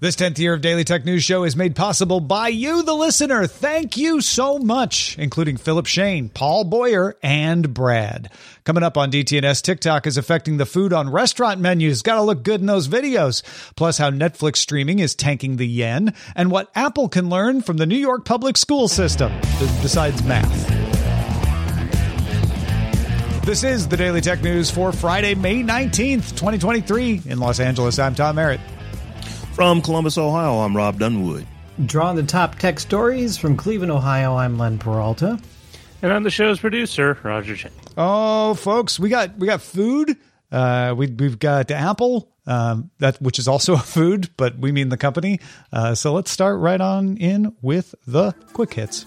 This 10th year of Daily Tech News Show is made possible by you, the listener. Thank you so much, including Philip Shane, Paul Boyer, and Brad. Coming up on DTNS, TikTok is affecting the food on restaurant menus. Gotta look good in those videos. Plus, how Netflix streaming is tanking the yen, and what Apple can learn from the New York public school system, besides math. This is the Daily Tech News for Friday, May 19th, 2023. In Los Angeles, I'm Tom Merritt. From Columbus, Ohio, I'm Robb Dunewood. Drawing the top tech stories from Cleveland, Ohio, I'm Len Peralta. And I'm the show's producer, Roger Chang. Oh, folks, we got we got food. Uh, we we've got Apple, um, that which is also a food, but we mean the company. Uh, so let's start right on in with the quick hits.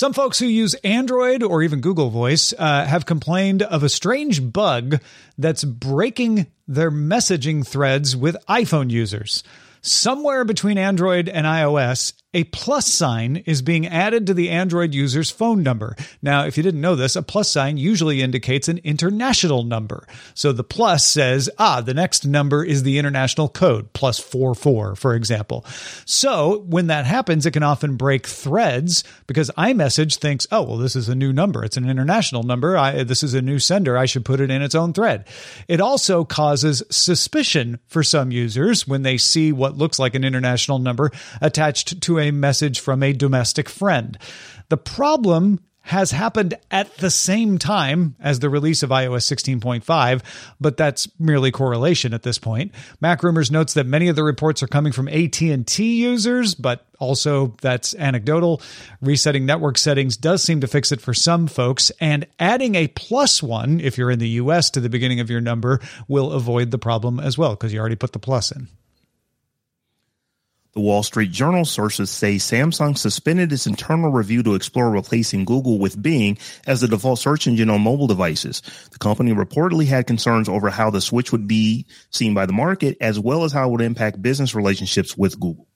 Some folks who use Android or even Google Voice uh, have complained of a strange bug that's breaking their messaging threads with iPhone users. Somewhere between Android and iOS, a plus sign is being added to the Android user's phone number. Now, if you didn't know this, a plus sign usually indicates an international number. So the plus says, ah, the next number is the international code, plus 44, for example. So when that happens, it can often break threads because iMessage thinks, oh, well, this is a new number. It's an international number. I, this is a new sender. I should put it in its own thread. It also causes suspicion for some users when they see what looks like an international number attached to a message from a domestic friend. The problem has happened at the same time as the release of iOS 16.5, but that's merely correlation at this point. Mac Rumors notes that many of the reports are coming from AT&T users, but also that's anecdotal. Resetting network settings does seem to fix it for some folks, and adding a plus one if you're in the US to the beginning of your number will avoid the problem as well because you already put the plus in. The Wall Street Journal sources say Samsung suspended its internal review to explore replacing Google with Bing as the default search engine on mobile devices. The company reportedly had concerns over how the switch would be seen by the market, as well as how it would impact business relationships with Google.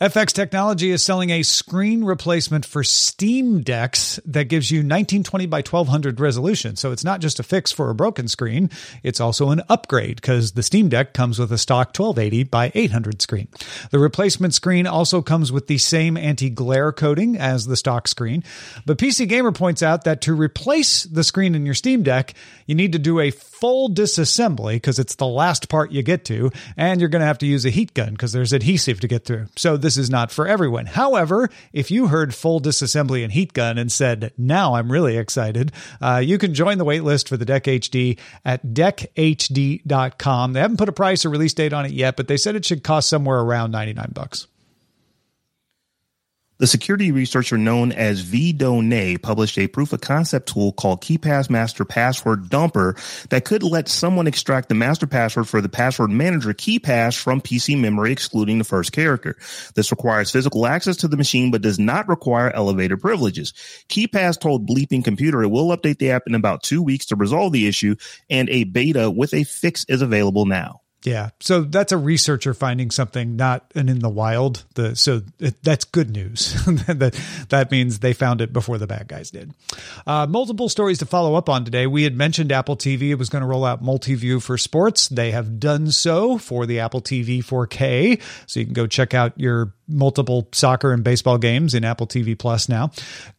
FX Technology is selling a screen replacement for Steam Decks that gives you 1920 by 1200 resolution. So it's not just a fix for a broken screen, it's also an upgrade because the Steam Deck comes with a stock 1280 by 800 screen. The replacement screen also comes with the same anti glare coating as the stock screen. But PC Gamer points out that to replace the screen in your Steam Deck, you need to do a full disassembly because it's the last part you get to, and you're going to have to use a heat gun because there's adhesive to get through. So this is not for everyone. However, if you heard full disassembly and heat gun and said, now I'm really excited, uh, you can join the waitlist for the Deck HD at deckhd.com. They haven't put a price or release date on it yet, but they said it should cost somewhere around 99 bucks. The security researcher known as vdohney published a proof of concept tool called KeePass Master Password Dumper that could let someone extract the master password for the password manager KeePass from PC memory, excluding the first character. This requires physical access to the machine, but does not require elevator privileges. KeePass told Bleeping Computer it will update the app in about two weeks to resolve the issue, and a beta with a fix is available now. Yeah. So that's a researcher finding something, not an in the wild. The so it, that's good news. that that means they found it before the bad guys did. Uh, multiple stories to follow up on today. We had mentioned Apple TV. It was going to roll out multi-view for sports. They have done so for the Apple TV 4K. So you can go check out your multiple soccer and baseball games in Apple TV Plus now.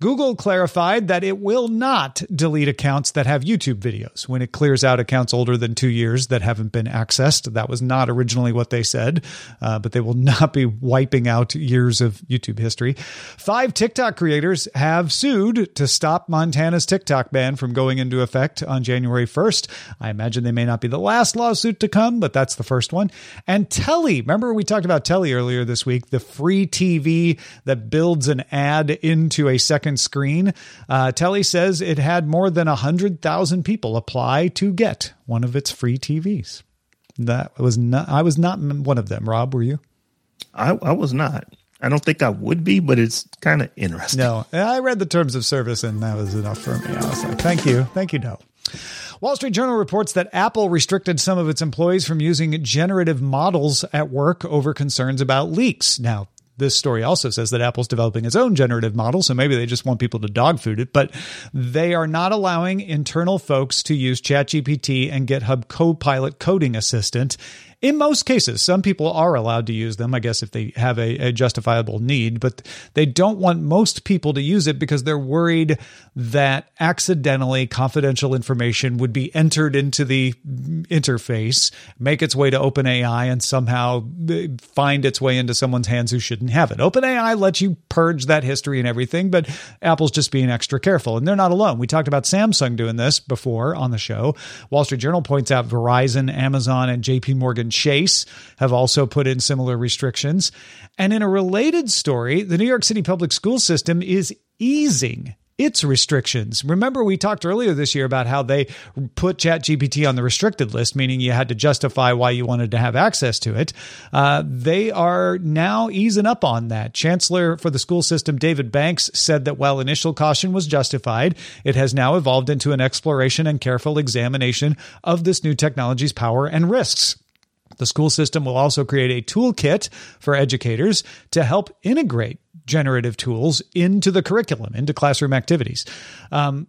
Google clarified that it will not delete accounts that have YouTube videos when it clears out accounts older than two years that haven't been accessed. That was not originally what they said, uh, but they will not be wiping out years of YouTube history. Five TikTok creators have sued to stop Montana's TikTok ban from going into effect on January 1st. I imagine they may not be the last lawsuit to come, but that's the first one. And Telly, remember we talked about Telly earlier this week, the free TV that builds an ad into a second screen. Uh, Telly says it had more than 100,000 people apply to get one of its free TVs. That was not, I was not one of them. Rob, were you? I, I was not. I don't think I would be, but it's kind of interesting. No, I read the terms of service and that was enough for me. I was like, thank you. Thank you, no. Wall Street Journal reports that Apple restricted some of its employees from using generative models at work over concerns about leaks. Now, this story also says that Apple's developing its own generative model, so maybe they just want people to dog food it, but they are not allowing internal folks to use ChatGPT and GitHub Copilot coding assistant in most cases, some people are allowed to use them, I guess, if they have a, a, justifiable need, but they don't want most people to use it because they're worried that accidentally confidential information would be entered into the interface, make its way to OpenAI, and somehow uh, find its way into someone's hands who shouldn't have it. OpenAI lets you purge that history and everything, but Apple's just being extra careful. And they're not alone. We talked about Samsung doing this before on the show. Wall Street Journal points out Verizon, Amazon, and JP Morgan Chase have also put in similar restrictions. And in a related story, the New York City public school system is easing its restrictions. Remember, we talked earlier this year about how they put ChatGPT on the restricted list, meaning you had to justify why you wanted to have access to it. Uh, they are now easing up on that. Chancellor for the school system, David Banks, said that while initial caution was justified, it has now evolved into an exploration and careful examination of this new technology's power and risks. The school system will also create a toolkit for educators to help integrate generative tools into the curriculum, into classroom activities. Um,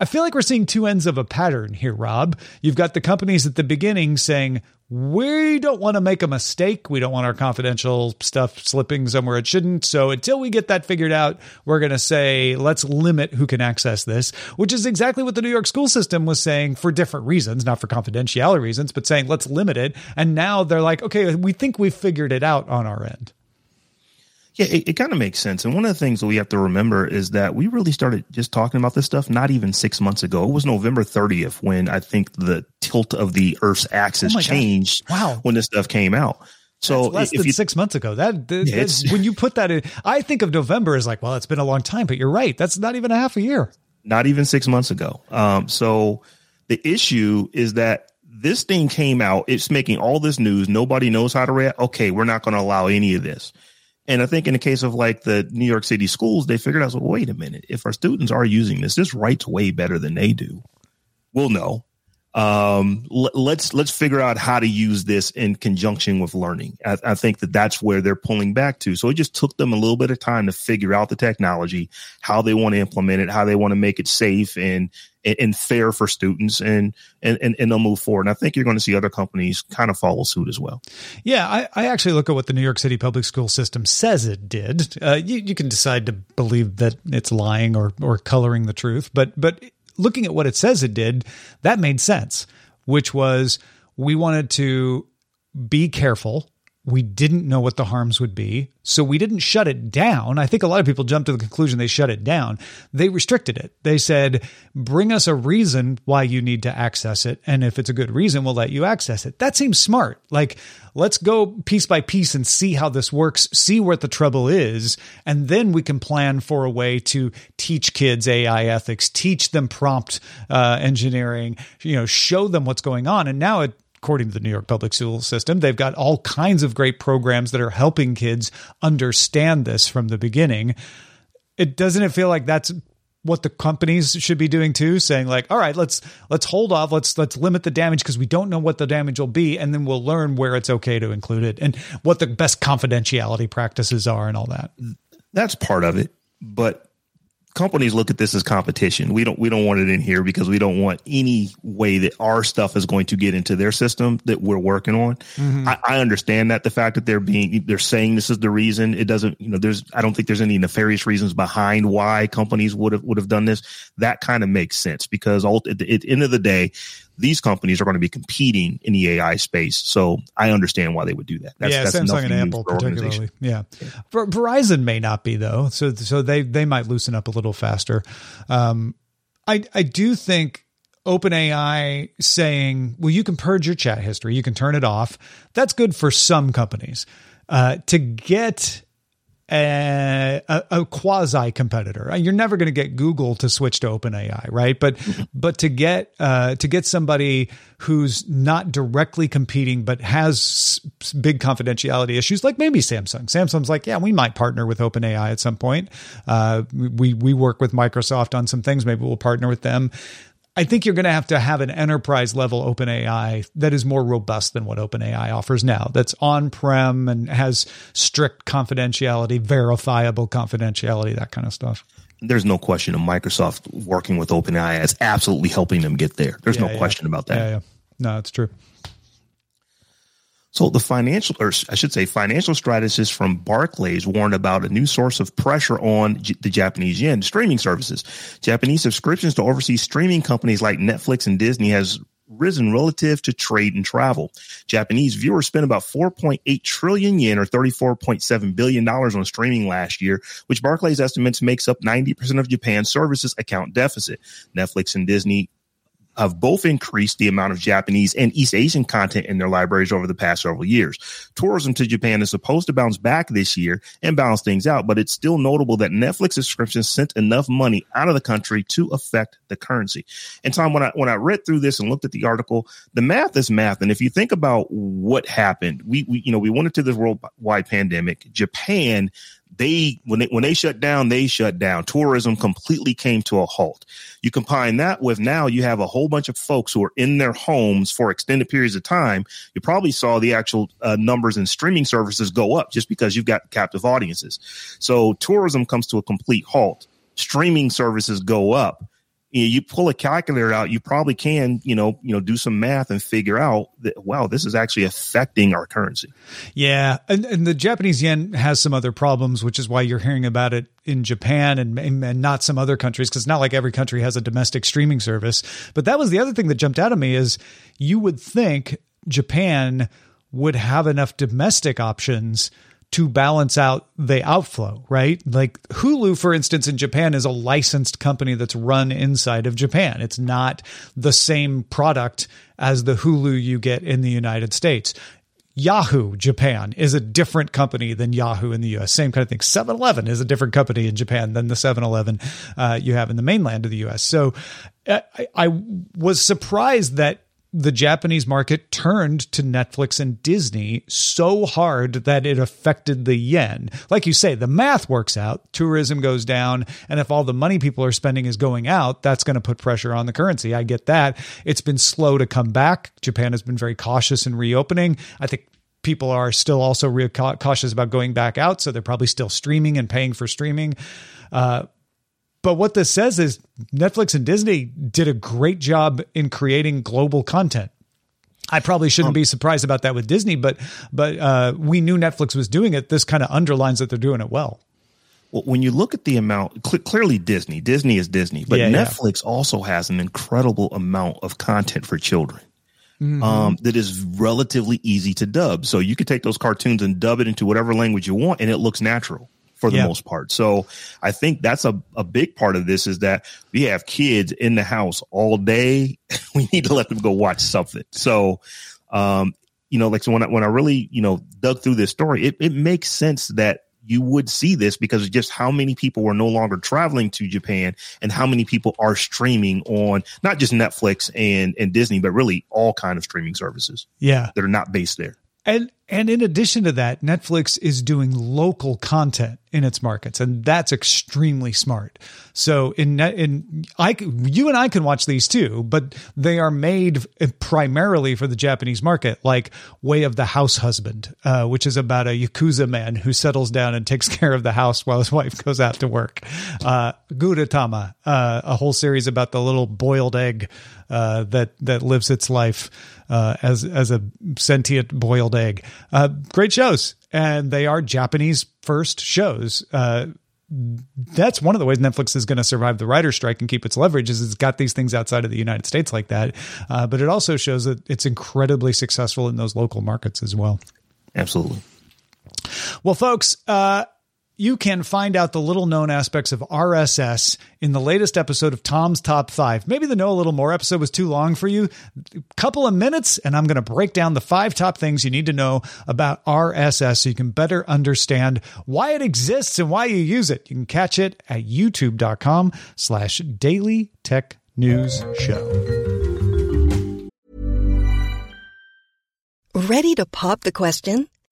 I feel like we're seeing two ends of a pattern here, Rob. You've got the companies at the beginning saying, we don't want to make a mistake. We don't want our confidential stuff slipping somewhere it shouldn't. So until we get that figured out, we're going to say, let's limit who can access this, which is exactly what the New York school system was saying for different reasons, not for confidentiality reasons, but saying, let's limit it. And now they're like, okay, we think we've figured it out on our end. Yeah, it, it kind of makes sense. And one of the things that we have to remember is that we really started just talking about this stuff not even six months ago. It was November 30th when I think the tilt of the Earth's axis oh changed. God. Wow. When this stuff came out. So That's less than you, six months ago. That, that yeah, when you put that in, I think of November as like, well, it's been a long time, but you're right. That's not even a half a year. Not even six months ago. Um, so the issue is that this thing came out. It's making all this news. Nobody knows how to react. Okay, we're not going to allow any of this. And I think in the case of like the New York City schools, they figured out, well, wait a minute, if our students are using this, this writes way better than they do. We'll know. Um, l- let's let's figure out how to use this in conjunction with learning. I, I think that that's where they're pulling back to. So it just took them a little bit of time to figure out the technology, how they want to implement it, how they want to make it safe and and, and fair for students and, and, and, and they'll move forward. And I think you're going to see other companies kind of follow suit as well. Yeah. I, I actually look at what the New York City public school system says it did. Uh, you, you can decide to believe that it's lying or, or coloring the truth, but, but looking at what it says it did, that made sense, which was we wanted to be careful we didn't know what the harms would be. So we didn't shut it down. I think a lot of people jumped to the conclusion they shut it down. They restricted it. They said, bring us a reason why you need to access it. And if it's a good reason, we'll let you access it. That seems smart. Like, let's go piece by piece and see how this works, see what the trouble is. And then we can plan for a way to teach kids AI ethics, teach them prompt uh, engineering, you know, show them what's going on. And now it, according to the New York public school system. They've got all kinds of great programs that are helping kids understand this from the beginning. It doesn't it feel like that's what the companies should be doing too saying like all right let's let's hold off let's let's limit the damage because we don't know what the damage will be and then we'll learn where it's okay to include it and what the best confidentiality practices are and all that that's part of it but companies look at this as competition. We don't we don't want it in here because we don't want any way that our stuff is going to get into their system that we're working on. Mm-hmm. I, I, understand that the fact that they're being they're saying this is the reason it doesn't you know there's I don't think there's any nefarious reasons behind why companies would have would have done this. That kind of makes sense because all, at the, at the end of the day, these companies are going to be competing in the AI space. So I understand why they would do that. That's, yeah, that's Samsung and Apple particularly. Yeah. yeah. Verizon may not be though. So so they they might loosen up a little faster. Um, I I do think OpenAI saying, well, you can purge your chat history, you can turn it off. That's good for some companies. Uh, to get a, a, a quasi competitor. You're never going to get Google to switch to OpenAI, right? But but to get uh, to get somebody who's not directly competing but has big confidentiality issues, like maybe Samsung. Samsung's like, yeah, we might partner with OpenAI at some point. Uh, we we work with Microsoft on some things. Maybe we'll partner with them. I think you're going to have to have an enterprise level OpenAI that is more robust than what OpenAI offers now. That's on prem and has strict confidentiality, verifiable confidentiality, that kind of stuff. There's no question of Microsoft working with OpenAI is absolutely helping them get there. There's yeah, no yeah. question about that. Yeah, yeah. No, it's true. So the financial, or I should say, financial strategists from Barclays warned about a new source of pressure on J- the Japanese yen streaming services. Japanese subscriptions to overseas streaming companies like Netflix and Disney has risen relative to trade and travel. Japanese viewers spent about 4.8 trillion yen or $34.7 billion on streaming last year, which Barclays estimates makes up 90% of Japan's services account deficit. Netflix and Disney have both increased the amount of Japanese and East Asian content in their libraries over the past several years. Tourism to Japan is supposed to bounce back this year and balance things out, but it's still notable that Netflix subscriptions sent enough money out of the country to affect the currency. And Tom, when I when I read through this and looked at the article, the math is math. And if you think about what happened, we, we you know we went into this worldwide pandemic. Japan they when they when they shut down, they shut down. Tourism completely came to a halt. You combine that with now you have a whole bunch of folks who are in their homes for extended periods of time. You probably saw the actual uh, numbers in streaming services go up just because you've got captive audiences. So tourism comes to a complete halt. Streaming services go up you pull a calculator out, you probably can, you know, you know, do some math and figure out that wow, this is actually affecting our currency. Yeah, and, and the Japanese yen has some other problems, which is why you're hearing about it in Japan and, and not some other countries, because not like every country has a domestic streaming service. But that was the other thing that jumped out at me is you would think Japan would have enough domestic options to balance out the outflow, right? Like Hulu, for instance, in Japan is a licensed company that's run inside of Japan. It's not the same product as the Hulu you get in the United States. Yahoo Japan is a different company than Yahoo in the US. Same kind of thing. 7 Eleven is a different company in Japan than the 7 Eleven uh, you have in the mainland of the US. So uh, I, I was surprised that the Japanese market turned to Netflix and Disney so hard that it affected the yen. Like you say, the math works out, tourism goes down, and if all the money people are spending is going out, that's going to put pressure on the currency. I get that. It's been slow to come back. Japan has been very cautious in reopening. I think people are still also real cautious about going back out, so they're probably still streaming and paying for streaming. Uh, but what this says is Netflix and Disney did a great job in creating global content. I probably shouldn't um, be surprised about that with Disney, but but uh, we knew Netflix was doing it. This kind of underlines that they're doing it well. Well, when you look at the amount, cl- clearly Disney, Disney is Disney, but yeah, Netflix yeah. also has an incredible amount of content for children. Mm-hmm. Um, that is relatively easy to dub. So you could take those cartoons and dub it into whatever language you want, and it looks natural for the most part. So I think that's a, a big part of this is that we have kids in the house all day. we need to let them go watch something. So, um, you know, like so when I, when I really, you know, dug through this story, it, it makes sense that you would see this because of just how many people were no longer traveling to Japan and how many people are streaming on not just Netflix and, and Disney, but really all kind of streaming services. Yeah. That are not based there. And And in addition to that, Netflix is doing local content in its markets, and that's extremely smart. So in in I you and I can watch these too, but they are made primarily for the Japanese market, like Way of the House Husband, uh, which is about a yakuza man who settles down and takes care of the house while his wife goes out to work. Uh, Gudetama, uh, a whole series about the little boiled egg uh, that that lives its life uh, as as a sentient boiled egg. Uh, great shows, and they are Japanese first shows. Uh, that's one of the ways Netflix is going to survive the writer strike and keep its leverage is it's got these things outside of the United States like that. Uh, but it also shows that it's incredibly successful in those local markets as well. Absolutely. Well, folks, uh, you can find out the little known aspects of RSS in the latest episode of Tom's Top 5. Maybe the Know a Little More episode was too long for you. A couple of minutes, and I'm going to break down the five top things you need to know about RSS so you can better understand why it exists and why you use it. You can catch it at youtube.com slash daily tech news show. Ready to pop the question?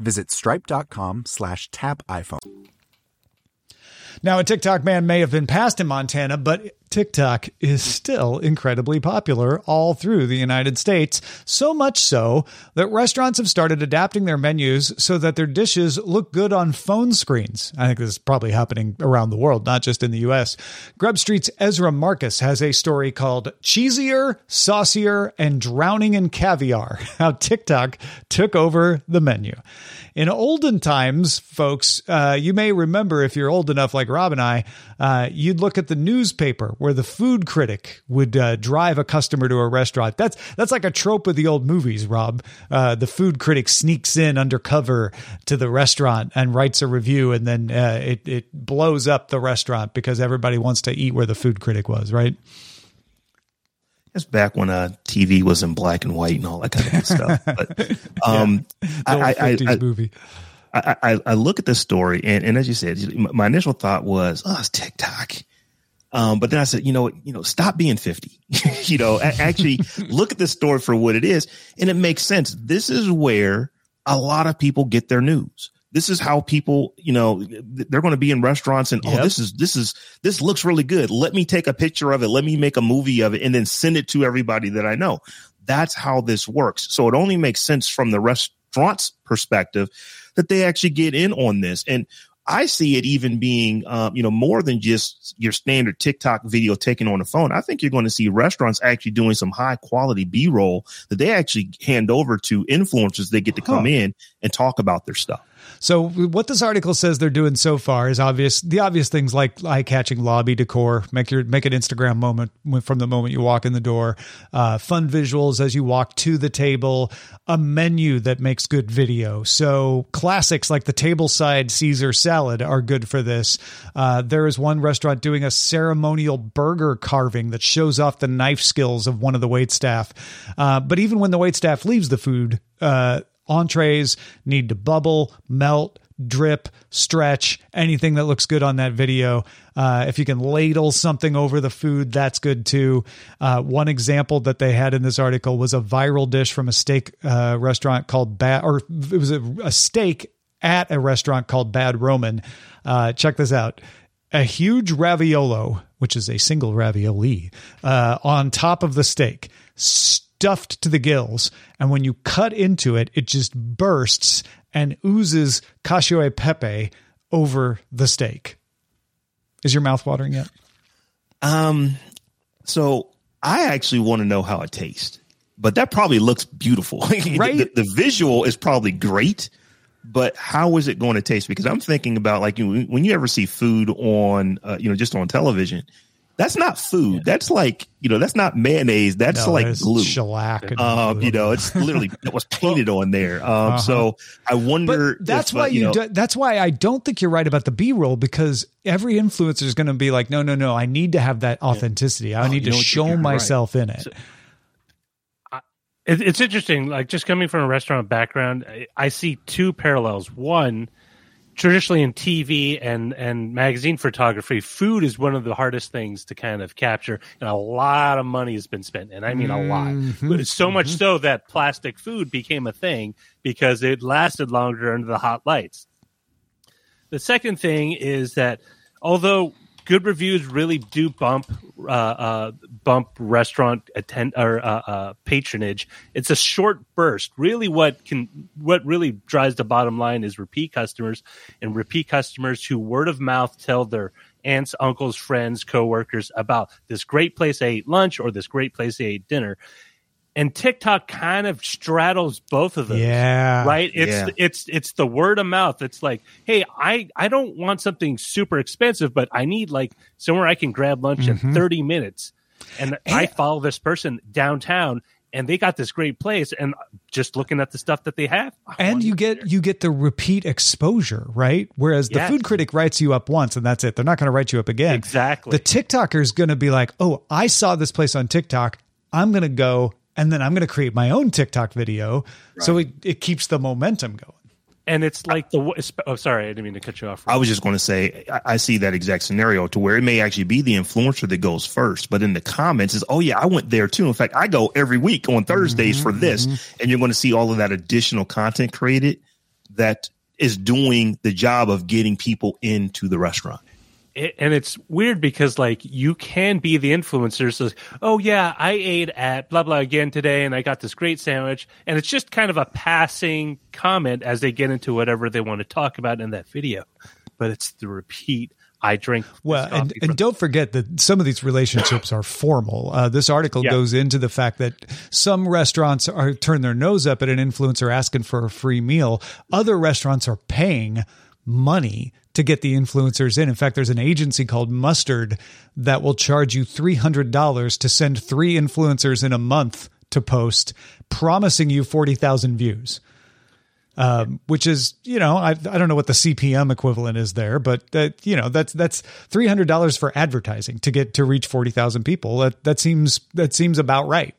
visit stripe.com slash tap iPhone. Now, a TikTok ban may have been passed in Montana, but TikTok is still incredibly popular all through the United States. So much so that restaurants have started adapting their menus so that their dishes look good on phone screens. I think this is probably happening around the world, not just in the US. Grub Street's Ezra Marcus has a story called Cheesier, Saucier, and Drowning in Caviar How TikTok Took Over the Menu. In olden times, folks, uh, you may remember if you're old enough like Rob and I, uh, you'd look at the newspaper where the food critic would uh, drive a customer to a restaurant. That's that's like a trope of the old movies, Rob. Uh, the food critic sneaks in undercover to the restaurant and writes a review, and then uh, it it blows up the restaurant because everybody wants to eat where the food critic was, right? It's back when uh, TV was in black and white and all that kind of stuff. But um, yeah, I, I, I, movie. I, I, I look at this story, and, and as you said, my initial thought was, "Oh, it's TikTok." Um, but then I said, you know, you know, stop being 50, you know, actually look at this story for what it is. And it makes sense. This is where a lot of people get their news. This is how people, you know, they're going to be in restaurants and, oh, yep. oh, this is, this is, this looks really good. Let me take a picture of it. Let me make a movie of it and then send it to everybody that I know. That's how this works. So it only makes sense from the restaurant's perspective that they actually get in on this. And I see it even being, um, you know, more than just your standard TikTok video taken on the phone. I think you're going to see restaurants actually doing some high quality B roll that they actually hand over to influencers. They get to come huh. in and talk about their stuff. So what this article says they're doing so far is obvious. The obvious things like eye-catching lobby decor, make your make an Instagram moment from the moment you walk in the door, uh, fun visuals as you walk to the table, a menu that makes good video. So classics like the tableside Caesar salad are good for this. Uh, there is one restaurant doing a ceremonial burger carving that shows off the knife skills of one of the wait staff. Uh, but even when the wait staff leaves the food, uh, entrees need to bubble, melt, drip, stretch, anything that looks good on that video. Uh, if you can ladle something over the food, that's good too. Uh, one example that they had in this article was a viral dish from a steak uh, restaurant called Bat, or it was a, a, steak at a restaurant called Bad Roman. Uh, check this out. A huge raviolo, which is a single ravioli, uh, on top of the steak stuffed to the gills. And when you cut into it, it just bursts and oozes cacio e pepe over the steak. Is your mouth watering yet? Um, so I actually want to know how it tastes, but that probably looks beautiful. Right. the, the, visual is probably great, but how is it going to taste? Because I'm thinking about like when you ever see food on, uh, you know, just on television, that's not food. Yeah. That's like you know, that's not mayonnaise. That's no, like glue, shellac. Um, you know, it's literally it was painted on there. Um, uh-huh. so I wonder. But that's if, why uh, you. you know, do, that's why I don't think you're right about the B roll because every influencer is going to be like, no, no, no. I need to have that authenticity. I oh, need to show myself right. in it. So, it's interesting. Like just coming from a restaurant background, I see two parallels. One traditionally in TV and and magazine photography, food is one of the hardest things to kind of capture, and a lot of money has been spent, and I mean a lot. Mm-hmm. So mm-hmm. much so that plastic food became a thing because it lasted longer under the hot lights. The second thing is that although good reviews really do bump uh, uh, bump restaurant attend or uh, uh, patronage. It's a short burst. Really, what can what really drives the bottom line is repeat customers and repeat customers who word of mouth tell their aunts, uncles, friends, coworkers about this great place I ate lunch or this great place I ate dinner and TikTok kind of straddles both of those. Yeah. Right? It's yeah. it's it's the word of mouth. It's like, hey, I I don't want something super expensive, but I need like somewhere I can grab lunch mm-hmm. in 30 minutes. And, and I follow this person downtown and they got this great place and just looking at the stuff that they have and you get there. you get the repeat exposure right whereas the food critic writes you up once and that's it they're not going to write you up again exactly the tiktoker is going to be like oh i saw this place on tiktok i'm going to go and then I'm going to create my own TikTok video. Right. So it, it keeps the momentum going. And it's like the oh sorry I didn't mean to cut you off. I was just going to say I, I, see that exact scenario to where it may actually be the influencer that goes first, but in the comments is oh yeah I went there too. In fact I go every week on Thursdays mm-hmm, for this, mm-hmm. and you're going to see all of that additional content created that is doing the job of getting people into the restaurant it, and it's weird because like you can be the influencer. So, oh yeah, I ate at blah blah again today, and I got this great sandwich, and it's just kind of a passing comment as they get into whatever they want to talk about in that video. But it's the repeat. I drink well, and, and don't forget that some of these relationships are formal. Uh, this article yeah. goes into the fact that some restaurants are turn their nose up at an influencer asking for a free meal. Other restaurants are paying money to get the influencers in. In fact, there's an agency called Mustard that will charge you $300 to send three influencers in a month to post, promising you 40,000 views. Um, which is, you know, I, I don't know what the CPM equivalent is there, but you know, that's that's three hundred dollars for advertising to get to reach forty thousand people. That that seems that seems about right.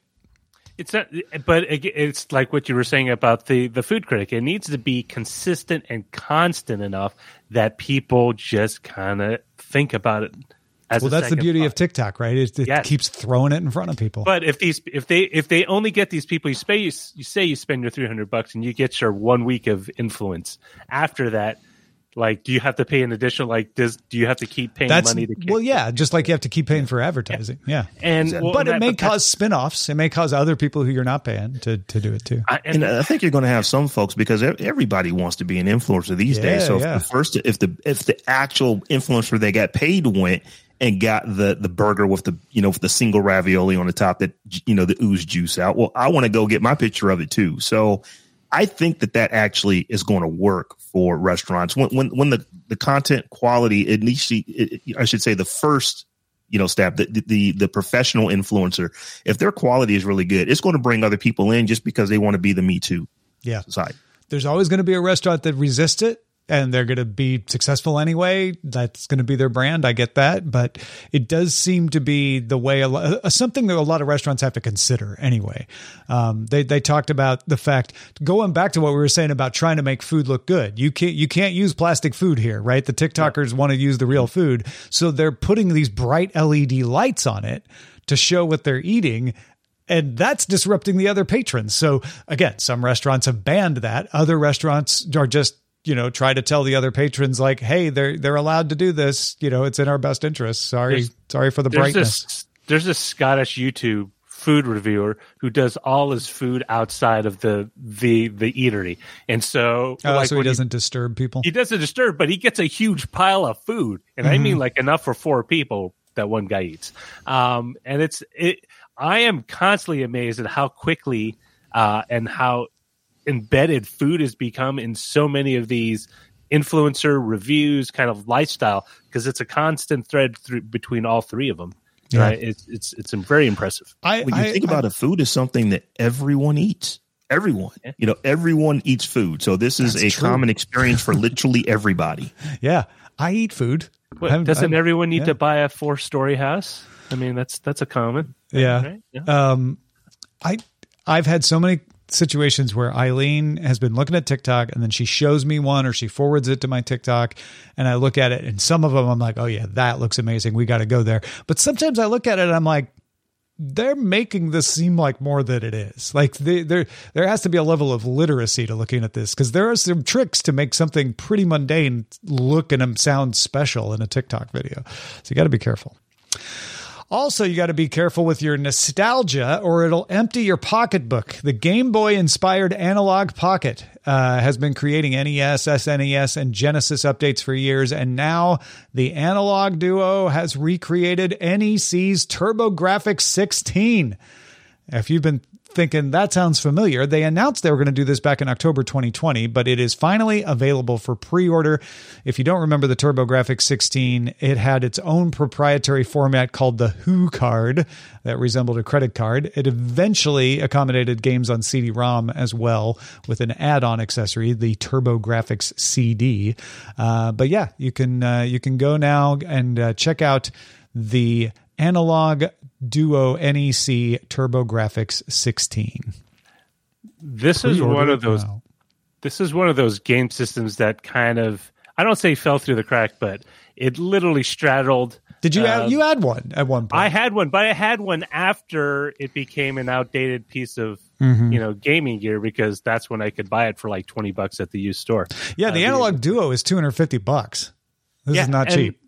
It's not, but it's like what you were saying about the the food critic. It needs to be consistent and constant enough that people just kind of think about it. well, that's the beauty thought. of TikTok, right? It, it yes. keeps throwing it in front of people. But if these, if they, if they only get these people, you say you, you say you spend your three hundred bucks and you get your one week of influence. After that, Like, do you have to pay an additional? Like, does do you have to keep paying That's money to? Keep, well, yeah, just like you have to keep paying for advertising. Yeah, and well, but it that- may but cause spin-offs. It may cause other people who you're not paying to to do it too. I, And and I think you're going to have some folks because everybody wants to be an influencer these Yeah, days. So yeah. if the first, if the if the actual influencer they got paid went and got the the burger with the you know with the single ravioli on the top that you know the ooze juice out, well, I want to go get my picture of it too. So I think that that actually is going to work for restaurants. When when when the the content quality at least it, I should say the first you know step the, the the professional influencer if their quality is really good it's going to bring other people in just because they want to be the me too Yeah, side. There's always going to be a restaurant that resists it and they're going to be successful anyway. That's going to be their brand. I get that. But it does seem to be the way a lo- uh, something that a lot of restaurants have to consider anyway. Um, they, they talked about the fact going back to what we were saying about trying to make food look good. You can't you can't use plastic food here right? The tiktokers want to use the real food. So they're putting these bright led lights on it to show what they're eating and that's disrupting the other patrons. So again, some restaurants have banned that. Other restaurants are just you know try to tell the other patrons like, hey, they're they're allowed to do this. You know, it's in our best interest. Sorry, There's- sorry for the there's brightness. this there's this Scottish YouTube food reviewer who does all his food outside of the the the eatery, and so Oh, like so he doesn't disturb people. he doesn't disturb, but he gets a huge pile of food, and I Mm-hmm. mean like enough for four people that one guy eats. Um, and it's it. I am constantly amazed at how quickly uh, and how embedded food has become in so many of these influencer reviews, kind of lifestyle, because it's a constant thread through, between all three of them. Yeah. Right? It's it's it's very impressive. I, when you I- think about I- it food is something that everyone eats everyone you know everyone eats food so this is That's a true. common experience for literally everybody yeah, I eat food. What, I'm- doesn't I'm- everyone need yeah. to buy a four story house? I mean, that's that's a common. Yeah. right? Yeah. Um, I I've had so many situations where Eileen has been looking at TikTok and then she shows me one or she forwards it to my TikTok and I look at it and some of them I'm like, oh yeah, that looks amazing. We got to go there. But sometimes I look at it and I'm like, they're making this seem like more than it is. Like they, there, there has to be a level of literacy to looking at this because there are some tricks to make something pretty mundane look and sound special in a TikTok video. So you got to be careful. Also, you got to be careful with your nostalgia or it'll empty your pocketbook. The Game Boy inspired Analogue Pocket uh, has been creating NES, SNES, and Genesis updates for years. And now the Analogue Duo has recreated NEC's TurboGrafx 16. If you've been thinking that sounds familiar, they announced they were going to do this back in October 2020, but it is finally available for pre order. If you don't remember the TurboGrafx 16, it had its own proprietary format called the HuCard that resembled a credit card. It eventually accommodated games on CD ROM as well with an add on accessory, the TurboGrafx CD. Uh, but yeah, you can, uh, you can go now and uh, check out the Analogue Duo NEC TurboGrafx 16. This is one of those. now. This is one of those game systems that kind of I don't say fell through the crack, but it literally straddled. Did you uh, add, you had one at one point? I had one, but I had one after it became an outdated piece of Mm-hmm. you know gaming gear because that's when I could buy it for like twenty bucks at the used store. yeah, the Uh, Analogue Duo is 250 bucks. This Yeah, is not cheap.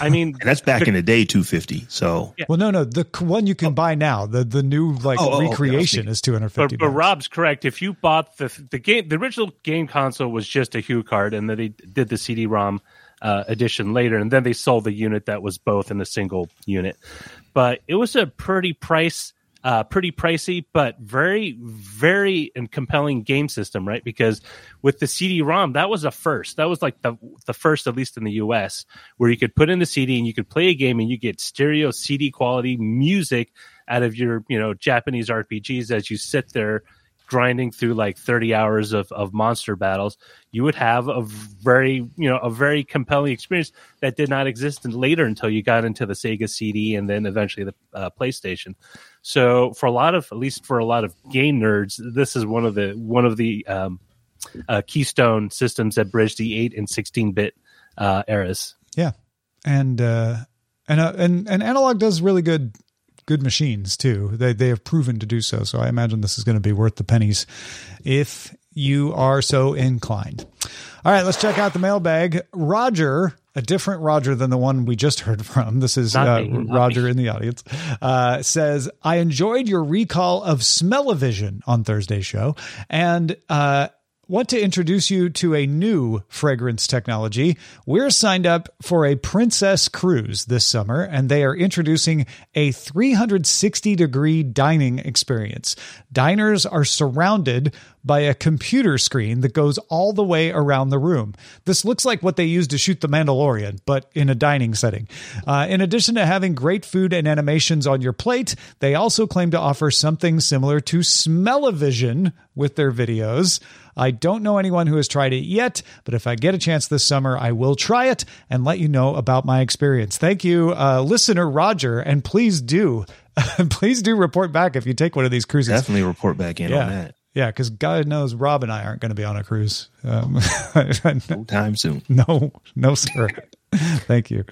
I mean, and that's back in the day 250 so Well, no, no, the one you can buy now, the the new like Oh, oh, okay, recreation thinking- is 250 but, but. Rob's correct. If you bought the the game, the original game console was just a HuCard, and then they did the CD-ROM uh, edition later, and then they sold the unit that was both in a single unit. But it was a pretty price, uh, pretty pricey, but very, very and compelling game system, right? Because with the CD-ROM, that was a first. That was like the the first, at least in the U.S., where you could put in the CD and you could play a game and you get stereo CD quality music out of your you know Japanese RPGs as you sit there grinding through like 30 hours of, of monster battles you would have a very you know a very compelling experience that did not exist in, later until you got into the sega cd and then eventually the uh, playstation so for a lot of at least for a lot of game nerds this is one of the one of the um, uh, keystone systems that bridge the 8 and 16 bit uh, eras Yeah, and uh, and uh, and and Analogue does really good good machines too. They they have proven to do so. So I imagine this is going to be worth the pennies if you are so inclined. All right, let's check out the mailbag. Roger, a different Roger than the one we just heard from. This is uh, Roger in the audience. Uh, says, I enjoyed your recall of Smell-O-Vision on Thursday's show and uh, want to introduce you to a new fragrance technology. We're signed up for a Princess Cruise this summer, and they are introducing a 360 degree dining experience. Diners are surrounded by a computer screen that goes all the way around the room. This looks like what they used to shoot The Mandalorian, but in a dining setting. Uh, in addition to having great food and animations on your plate, they also claim to offer something similar to Smell-O-Vision with their videos. I don't know anyone who has tried it yet, but if I get a chance this summer, I will try it and let you know about my experience. Thank you, uh, listener Roger, and please do, please do report back if you take one of these cruises. Definitely report back in on that. Yeah, because God knows Rob and I aren't going to be on a cruise. Um, No time soon. no, no, sir. Thank you.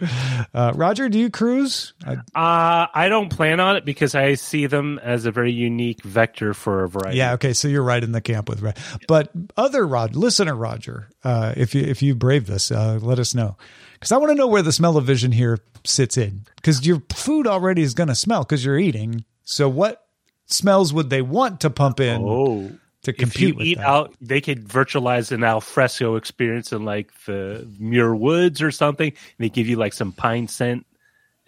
Uh, Roger, do you cruise? I, Uh, I don't plan on it because I see them as a very unique vector for a variety. yeah, okay. So you're right in the camp with Red. But other Rod, listener Roger, uh, if you if you brave this, uh, let us know because I want to know where the Smell-O-Vision here sits in because your food already is going to smell because you're eating. So what smells would they want to pump in Oh, to if compete you with eat that? out, they could virtualize an alfresco experience in like the Muir Woods or something. And they give you like some pine scent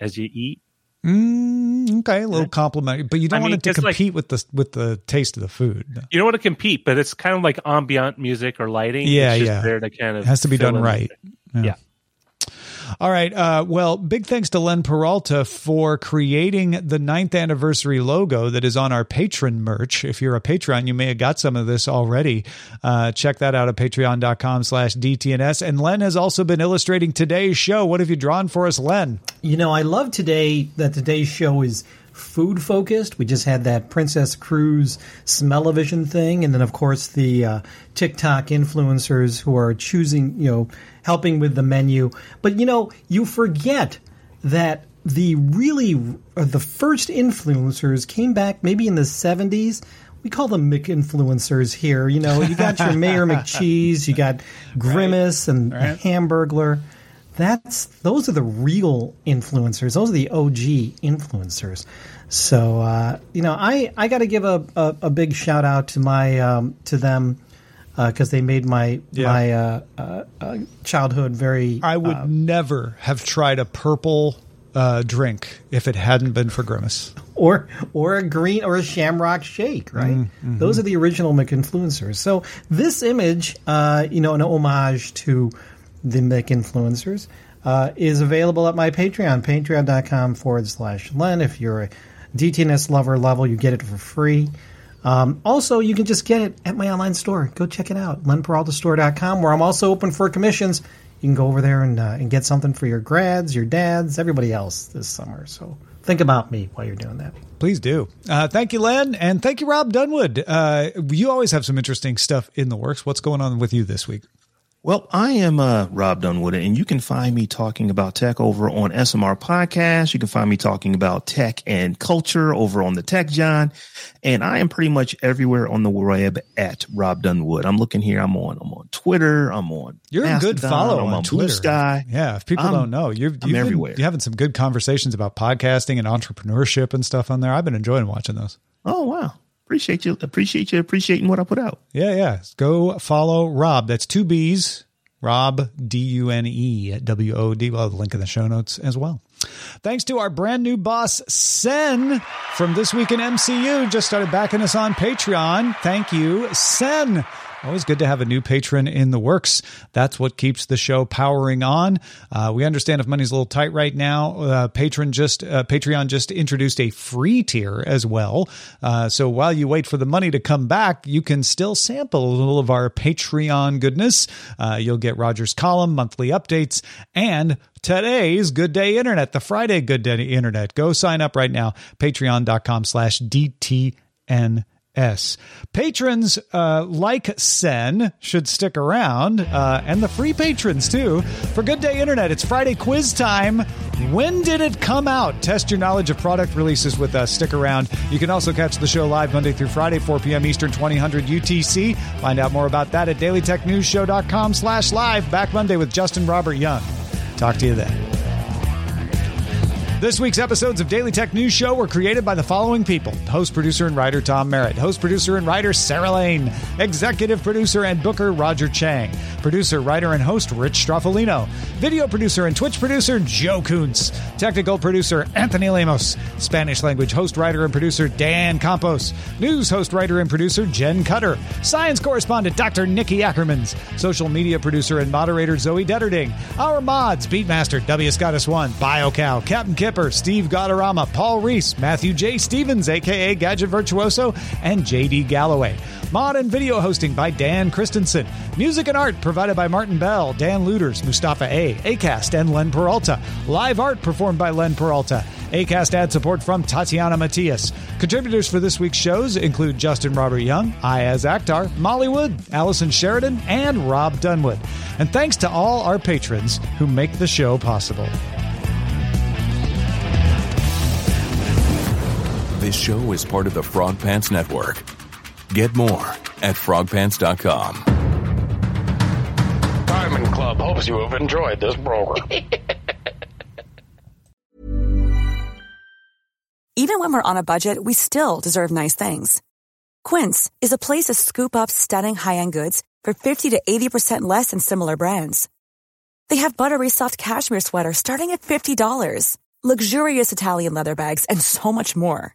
as you eat. Mm, okay, a little compliment, but you don't I want mean, it to it's like- compete with the with the taste of the food. You don't want to compete, but it's kind of like ambient music or lighting. Yeah, it's just yeah. There to kind of It has to be done right. Yeah. All right. Uh, well, big thanks to Len Peralta for creating the ninth anniversary logo that is on our patron merch. If you're a patron, you may have got some of this already. Uh, check that out at patreon.com slash DTNS. And Len has also been illustrating today's show. What have you drawn for us, Len? You know, I love today that today's show is food focused. We just had that Princess Cruise smell-o-vision thing, and then of course the uh, TikTok influencers who are choosing, you know, helping with the menu. But you know, you forget that the really uh, the first influencers came back maybe in the seventies. We call them McInfluencers here. You know, you got your Mayor McCheese, you got Grimace and Hamburglar. That's those are the real influencers. Those are the OG influencers. So uh, you know, I, I got to give a, a, a big shout out to my um, to them because they made my Yeah. my uh, uh, uh, childhood very. I would uh, never have tried a purple uh, drink if it hadn't been for Grimace. or or a green or a shamrock shake, right? Mm-hmm. Those are the original McInfluencers. So this image, uh, you know, an homage to the McInfluencers, uh, is available at my Patreon, patreon.com forward slash Len. If you're a DTNS lover level, you get it for free. Um, also, you can just get it at my online store. Go check it out, lenperaltastore.com, where I'm also open for commissions. You can go over there and, uh, and get something for your grads, your dads, everybody else this summer. So think about me while you're doing that. Please do. Uh, thank you, Len, and thank you, Robb Dunewood. Uh, you always have some interesting stuff in the works. What's going on with you this week? Well, I am uh, Robb Dunewood, and you can find me talking about tech over on SMR Podcast. You can find me talking about tech and culture over on the Tech Jawn, and I am pretty much everywhere on the web at Robb Dunewood. I'm looking here. I'm on. I'm on Twitter. I'm on. You're a good Mastodon, follow I'm on, on Twitter. Blue Sky. Yeah, if people I'm- don't know, you're, you've I'm been- everywhere. you're having some good conversations about podcasting and entrepreneurship and stuff on there. I've been enjoying watching those. Oh wow! Appreciate you. Appreciate you appreciating what I put out. Yeah, yeah. Go follow Robb. That's two B's. Rob D U N E W O D. We'll have the link in the show notes as well. Thanks to our brand new boss, Sen, from This Week in MCU. Just started backing us on Patreon. Thank you, Sen. Always good to have a new patron in the works. That's what keeps the show powering on. Uh, we understand if money's a little tight right now. Uh, patron just uh, Patreon just introduced a free tier as well. Uh, so while you wait for the money to come back, you can still sample a little of our Patreon goodness. Uh, you'll get Roger's column, monthly updates, and today's Good Day Internet, the Friday Good Day Internet. Go sign up right now. Patreon.com slash DTN S. Patrons uh, like Sen should stick around, uh, and the free patrons too. For Good Day Internet, it's Friday quiz time. When did it come out? Test your knowledge of product releases with us. Stick around. You can also catch the show live Monday through Friday, 4 p.m. Eastern, 2000 UTC. Find out more about that at dailytechnewsshow.com slash live. Back Monday with Justin Robert Young. Talk to you then. This week's episodes of Daily Tech News Show were created by the following people. Host, producer, and writer Tom Merritt, host, producer, and writer Sarah Lane, executive producer and booker Roger Chang, producer, writer, and host Rich Stroffolino, video producer and Twitch producer Joe Kuntz, technical producer Anthony Lemos, Spanish language host, writer, and producer Dan Campos, news host, writer, and producer Jen Cutter, science correspondent Dr. Nikki Ackermans, social media producer and moderator Zoe Detterding, our mods Beatmaster W. Scottus One, BioCow, Captain Steve Guadarrama, Paul Reese, Matthew J. Stevens, aka Gadget Virtuoso, and JD Galloway. Mod and video hosting by Dan Christensen. Music and art provided by Martin Bell, Dan Lueders, Mustafa A, Acast, and Len Peralta. Live art performed by Len Peralta. ACAST ad support from Tatiana Matias. Contributors for this week's shows include Justin Robert Young, Ayaz Akhtar, Molly Wood, Allison Sheridan, and Robb Dunewood. And thanks to all our patrons who make the show possible. This show is part of the Frog Pants Network. Get more at frogpants.com. Diamond Club hopes you have enjoyed this program. Even when we're on a budget, we still deserve nice things. Quince is a place to scoop up stunning high-end goods for 50 to 80% less than similar brands. They have buttery soft cashmere sweaters starting at $50, luxurious Italian leather bags, and so much more.